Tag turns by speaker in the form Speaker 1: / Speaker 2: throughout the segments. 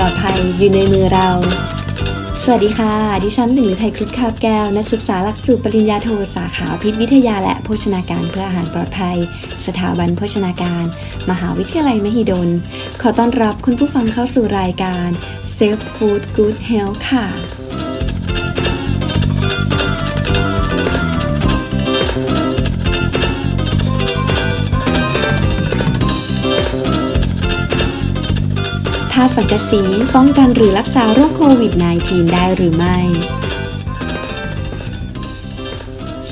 Speaker 1: ลอดภัยอยู่ในมือเรา สวัสดีค่ะ ดิฉันหนึ่งไทยครุฑคาบแก้ว นักศึกษาหลักสูตรปริญญาโทสาขาพิษวิทยาและโภชนาการเพื่ออาหารปลอดภัย สถาบันโภชนาการ มหาวิทยาลัยมหิดล ขอต้อนรับคุณผู้ฟังเข้าสู่รายการ Safe Food Good Health ค่ะาสังกะสีป้องกันหรือรักษาโรคโควิด -19 ได้หรือไม่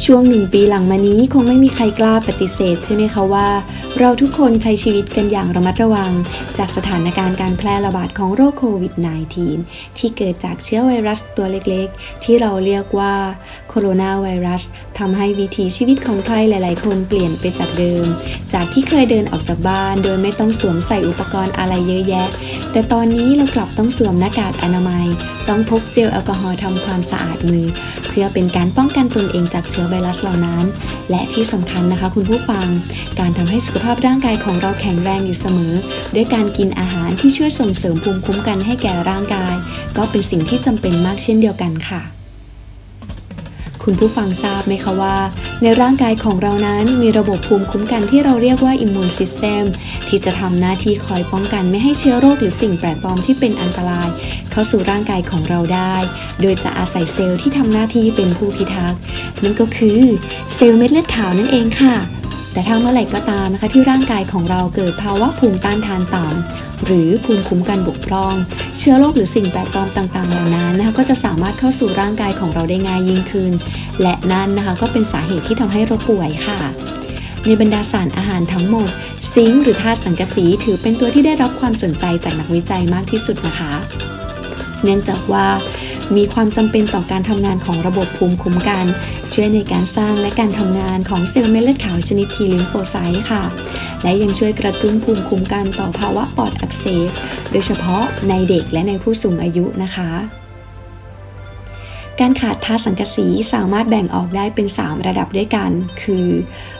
Speaker 1: ช่วงหนึ่งปีหลังมานี้คงไม่มีใครกล้าปฏิเสธใช่ไหมคะว่า เราทุกคนใช้ชีวิตกันอย่างระมัดระวัง จากสถานการณ์การแพร่ระบาดของโรคโควิด -19 ที่เกิดจากเชื้อไวรัสตัวเล็กๆ ที่เราเรียกว่าโคโรนาไวรัสทำให้วิถีชีวิตของใครหลาย ๆ คนเปลี่ยนไปจากเดิม จากที่เคยเดินออกจากบ้าน โดยไม่ต้องสวมใส่อุปกรณ์อะไรเยอะแยะ แต่ตอนนี้เรากลับต้องสวมหน้ากากอนามัย ต้องพกเจลแอลกอฮอล์ทำความสะอาดมือ เพื่อเป็นการป้องกันตนเองจากเชื้อไวรัสเหล่านั้น และที่สำคัญนะคะคุณผู้ฟัง การทำให้สุขภาพร่างกายของเราแข็งแรงอยู่เสมอ ด้วยการกินอาหารที่ช่วยส่งเสริมภูมิคุ้มกันให้แก่ร่างกาย ก็เป็นสิ่งที่จำเป็นมากเช่นเดียวกันค่ะ คุณผู้ฟังทราบไหมคะว่า ในร่างกายของเรานั้นมีระบบภูมิคุ้มกันที่เราเรียกว่า immune system ที่จะทำหน้าที่คอยป้องกันไม่ให้เชื้อโรคหรือสิ่งแปลกปลอมที่เป็นอันตราย เข้าสู่ร่างกายของเราได้ โดยจะอาศัยเซลล์ที่ทำหน้าที่เป็นผู้พิทักษ์นั่นก็คือเซลล์เม็ดเลือดขาวนั่นเองค่ะ แต่ถ้าเมื่อไหร่ก็ตามนะคะที่ร่างกายของเราเกิดภาวะภูมิต้านทานต่ำหรือภูมิคุ้มกันบกพร่อง เชื้อโรคหรือสิ่งแปลกปลอมต่างๆ เหล่านั้นนะคะก็จะสามารถเข้าสู่ร่างกายของเราได้ง่ายยิ่งขึ้น และนั่นนะคะก็เป็นสาเหตุที่ทำให้เราป่วยค่ะ ในบรรดาสารอาหารทั้งหมด zinc หรือธาตุสังกะสีถือเป็นตัวที่ได้รับความสนใจจากนักวิจัยมากที่สุดนะคะ เนื่องจากว่า มีความจำเป็นต่อการทำงานของระบบภูมิคุ้มกัน ช่วยในการสร้างและการทำงานของเซลล์เม็ดเลือดขาวชนิด T lymphocyte ค่ะ และยังช่วยกระตุ้นภูมิคุ้มกันต่อภาวะปอดอักเสบ โดยเฉพาะในเด็กและในผู้สูงอายุนะคะ การขาดธาตุสังกะสีสามารถแบ่งออกได้เป็น 3 ระดับด้วยกัน คือ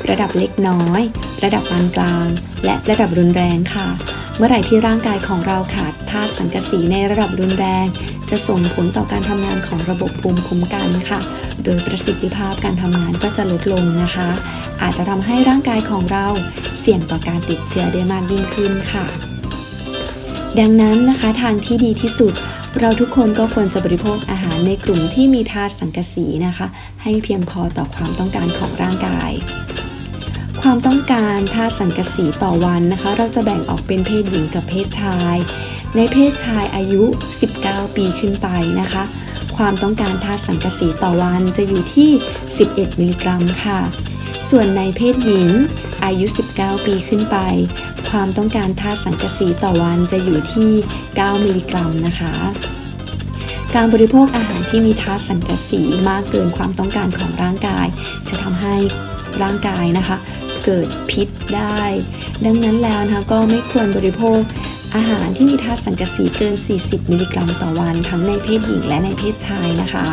Speaker 1: ระดับเล็กน้อย ระดับปานกลาง และระดับรุนแรงค่ะ เมื่อไหร่ที่ร่างกายของเราขาดธาตุสังกะสีในระดับรุนแรง จะส่งผลต่อการทำงานของระบบภูมิคุ้มกันค่ะ โดยประสิทธิภาพการทำงานก็จะลดลงนะคะ อาจจะทำให้ร่างกายของเราเสี่ยงต่อการติดเชื้อได้มากยิ่งขึ้นค่ะ ดังนั้นนะคะทางที่ดีที่สุด เราทุกคนก็ควรจะบริโภคอาหารในกลุ่มที่มีธาตุสังกะสีนะคะ ให้เพียงพอต่อความต้องการของร่างกาย ความต้องการธาตุสังกะสีต่อวันนะคะ เราจะแบ่งออกเป็นเพศหญิงกับเพศชาย ในเพศชายอายุ 19 ปีขึ้นไปนะคะ ความต้องการธาตุสังกะสีต่อวันจะอยู่ที่ 11 มิลลิกรัมค่ะ ส่วนในเพศหญิง อายุ 19 ปีขึ้นไป ความต้องการธาตุสังกะสีต่อวันจะอยู่ที่ 9 มิลลิกรัมนะคะ การบริโภคอาหารที่มีธาตุสังกะสีมากเกินความต้องการของร่างกาย จะทำให้ร่างกายนะคะ เกิดพิษได้ ดังนั้นแล้วนะคะก็ไม่ควรบริโภคอาหารที่มีธาตุสังกะสีเกิน 40 มิลลิกรัมต่อวัน ทั้งในเพศหญิงและในเพศชายนะคะ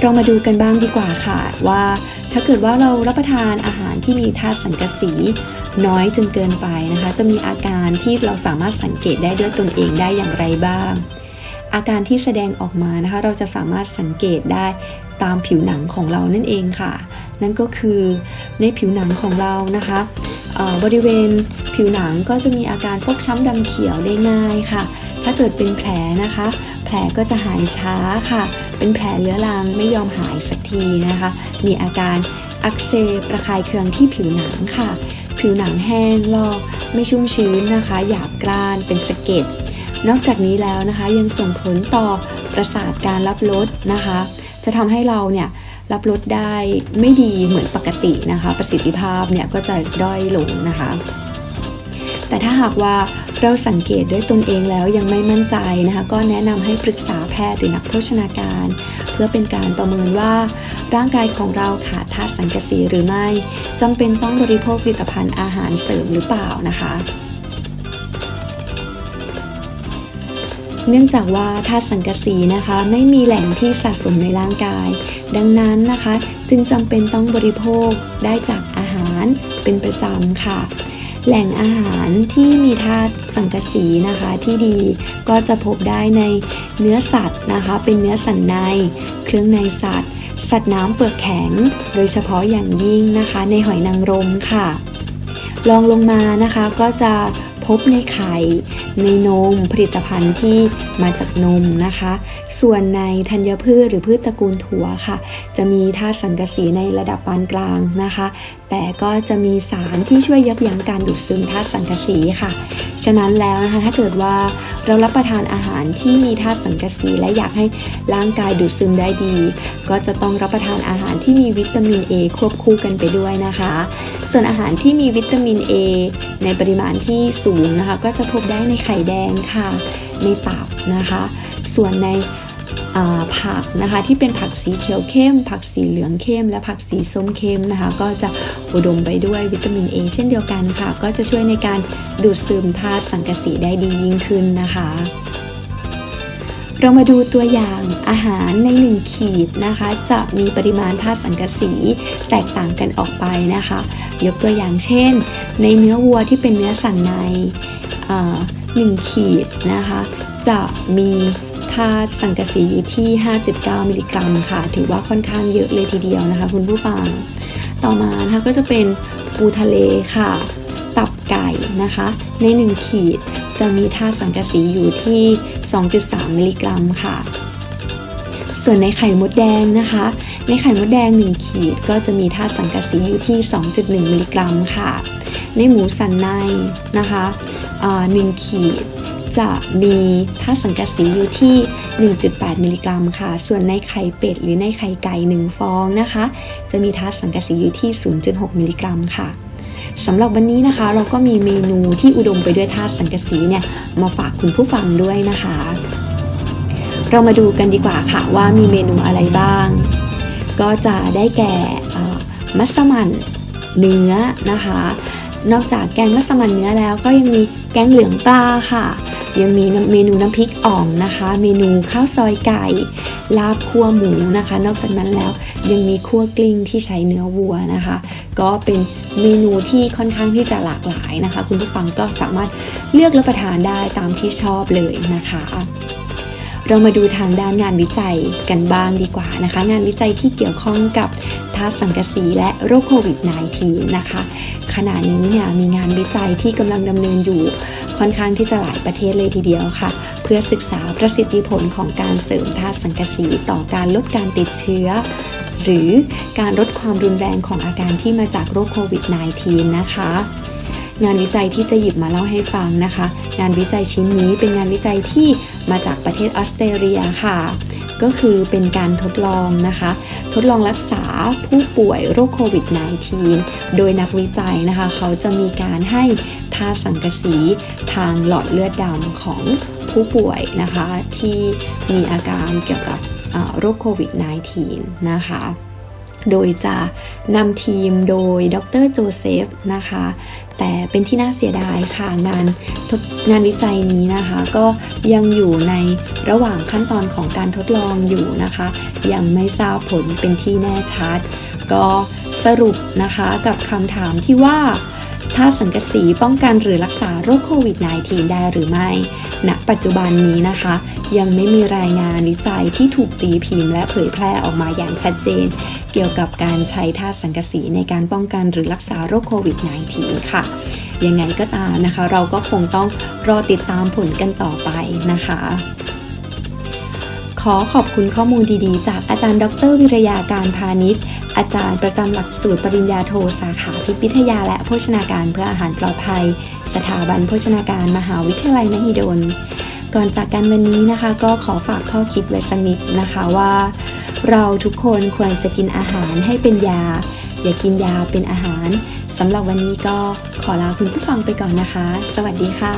Speaker 1: เรามาดูกันบ้างดีกว่าค่ะว่า ถ้าเกิดว่าเรารับประทานอาหารที่มีธาตุสังกะสี น้อยจนเกินไปนะคะ จะมีอาการที่เราสามารถสังเกตได้ด้วยตนเองได้อย่างไรบ้าง อาการที่แสดงออกมานะคะ เราจะสามารถสังเกตได้ตามผิวหนังของเรานั่นเองค่ะ นั่นก็คือในผิวหนังของเรานะคะบริเวณผิวหนังก็จะมีอาการฟกช้ำดำเขียวได้ง่ายค่ะ ถ้าเกิดเป็นแผลนะคะ แผลก็จะหายช้าค่ะ เป็นแผลเรื้อรังไม่ยอมหายสักทีนะคะ มีอาการอักเสบระคายเคืองที่ผิวหนังค่ะ ผิวหนังแห้งลอกไม่ชุ่มชื้นนะคะ หยาบกร้านเป็นสะเก็ดนอกจากนี้แล้วนะคะยังส่งผลต่อประสาทการรับรสนะคะ จะทำให้เราเนี่ยรับรสได้ไม่ดีเหมือนปกตินะคะ ประสิทธิภาพเนี่ยก็จะด้อยลงนะคะ แต่ถ้าหากว่าเราสังเกตด้วยตนเองแล้วยังไม่มั่นใจนะคะ ก็แนะนำให้ปรึกษาแพทย์หรือนักโภชนาการ เพื่อเป็นการประเมินว่า ร่างกายของเราขาดธาตุสังกะสีหรือไม่จำเป็นต้องบริโภคผลิตภัณฑ์อาหารเสริมหรือเปล่านะคะเนื่องจากว่าธาตุสังกะสีนะคะ ไม่มีแหล่งที่สะสมในร่างกาย ดังนั้นนะคะ จึงจำเป็นต้องบริโภคได้จากอาหารเป็นประจำค่ะ แหล่งอาหารที่มีธาตุสังกะสีนะคะที่ดีก็จะพบได้ในเนื้อสัตว์นะคะ เป็นเนื้อสันใน เครื่องในสัตว์ สัตว์น้ำเปลือกแข็ง โดยเฉพาะอย่างยิ่งนะคะ ในหอยนางรมค่ะลองลงมานะคะก็จะ พบในไข่ ในนมผลิตภัณฑ์ที่มาจากนมนะคะ ส่วนในธัญพืชหรือพืชตระกูลถั่วค่ะ จะมีธาตุสังกะสีในระดับปานกลางนะคะ แต่ก็จะมีสารที่ช่วยยับยั้งการดูดซึมธาตุสังกะสีค่ะ ฉะนั้นแล้วนะคะถ้าเกิดว่าเรารับประทานอาหารที่มีธาตุสังกะสีและอยากให้ร่างกายดูดซึมได้ดี ก็จะต้องรับประทานอาหารที่มีวิตามิน A ควบคู่กันไปด้วยนะคะ ส่วนอาหารที่มีวิตามิน A ในปริมาณที่สูงนะคะ ก็จะพบได้ในไข่แดงค่ะ ในตับนะคะ ส่วนในผักนะคะที่เป็นผักสีเขียวเข้ม ผักสีเหลืองเข้ม และผักสีส้มเข้มนะคะ ก็จะอุดมไปด้วยวิตามินเอเช่นเดียวกันค่ะ ก็จะช่วยในการดูดซึมธาตุสังกะสีได้ดียิ่งขึ้นนะคะ เรามาดูตัวอย่างอาหารใน 1 ขีดนะคะ จะมีปริมาณธาตุสังกะสีแตกต่างกันออกไปนะคะ ยกตัวอย่างเช่น ในเนื้อวัวที่เป็นเนื้อสันในหนึ่งขีดนะคะ จะมีธาตุสังกะสีอยู่ที่ 5.9 มิลลิกรัมค่ะ ถือว่าค่อนข้างเยอะเลยทีเดียวนะคะคุณผู้ฟัง ต่อมานะคะก็จะเป็นปูทะเลค่ะ ตับไก่นะคะ ใน 1 ขีดจะมีธาตุสังกะสีอยู่ที่ 2.3 มิลลิกรัมค่ะ ส่วนในไข่มดแดงนะคะ ในไข่มดแดง 1 ขีดก็จะมีธาตุสังกะสีอยู่ที่ 2.1 มิลลิกรัมค่ะ ในหมูสันในนะคะหนึ่งขีดจะมีธาตุสังกะสีอยู่ที่ 1.8 มิลลิกรัมค่ะ ส่วนในไข่เป็ดหรือในไข่ไก่ 1 ฟองนะคะ จะมีธาตุสังกะสีอยู่ที่ 0.6 มิลลิกรัมค่ะ สำหรับวันนี้นะคะ เราก็มีเมนูที่อุดมไปด้วยธาตุสังกะสีเนี่ยมาฝากคุณผู้ฟังด้วยนะคะ เรามาดูกันดีกว่าค่ะว่ามีเมนูอะไรบ้าง ก็จะได้แก่มัสมั่นเนื้อนะคะ นอกจากแกงมัสมั่นเนื้อแล้วก็ยังมีแกงเหลืองปลาค่ะ ยังมีเมนูน้ำพริกอ่องนะคะ เมนูข้าวซอยไก่ ลาบคั่วหมูนะคะ นอกจากนั้นแล้วยังมีคั่วกลิ้งที่ใช้เนื้อวัวนะคะ ก็เป็นเมนูที่ค่อนข้างที่จะหลากหลายนะคะ คุณผู้ฟังก็สามารถเลือกรับประทานได้ตามที่ชอบเลยนะคะ เรามาดูทางด้านงานวิจัยกันบ้างดีกว่านะคะ งานวิจัยที่เกี่ยวข้องกับธาตุสังกะสีและโรคโควิด -19 นะคะ ขณะนี้เนี่ยมีงานวิจัยที่กำลังดำเนินอยู่ค่อนข้างที่จะหลายประเทศเลยทีเดียวค่ะ เพื่อศึกษาประสิทธิผลของการเสริมธาตุสังกะสีต่อการลดการติดเชื้อ หรือการลดความรุนแรงของอาการที่มาจากโรคโควิด -19 นะคะ งานวิจัยที่จะหยิบมาเล่าให้ฟังนะคะ งานวิจัยชิ้นนี้เป็นงานวิจัยที่มาจากประเทศออสเตรเลียค่ะ ก็คือเป็นการทดลองนะคะ ทดลองรักษาผู้ป่วยโรคโควิด -19 โดยนักวิจัยนะคะ เขาจะมีการให้ธาสังกะสีทางหลอดเลือดดำของผู้ป่วยนะคะ ที่มีอาการเกี่ยวกับ โรคโควิด -19 นะคะ โดยจะนำทีมโดยดรโจเซฟนะคะ แต่เป็นที่น่าเสียดายค่ะงานงานวิจัยนี้นะคะ ก็ยังอยู่ในระหว่างขั้นตอนของการทดลองอยู่นะคะ ยังไม่ทราบผลเป็นที่แน่ชัด ก็สรุปนะคะกับคำถามที่ว่า ธาสังกะสีป้องกันหรือรักษาโรคโควิด -19 ได้หรือไม่ ณ ปัจจุบันนี้นะคะ ยังไม่มีรายงานวิจัยที่ถูกตีพิมพ์และเผยแพร่ออกมาอย่างชัดเจน เกี่ยวกับการใช้ธาสังกะสีในการป้องกันหรือรักษาโรคโควิด -19 ค่ะ ยังไงก็ตามนะคะ เราก็คงต้องรอติดตามผลกันต่อไปนะคะ อขอบคุณข้อมูลดีๆ จากอาจารย์ ดร วิรยาการพาณิชย์ อาจารย์ประจำหลักสูตรปริญญาโทสาขาพิพิธยาและโภชนาการเพื่ออาหารปลอดภัย สถาบันโภชนาการมหาวิทยาลัยมหิดล ก่อนจากกันวันนี้นะคะ ก็ขอฝากข้อคิดไว้สักนิดนะคะว่า เราทุกคนควรจะกินอาหารให้เป็นยา อย่ากินยาเป็นอาหารสำหรับวันนี้ก็ขอลาคุณผู้ฟังไปก่อนนะคะ สวัสดีค่ะ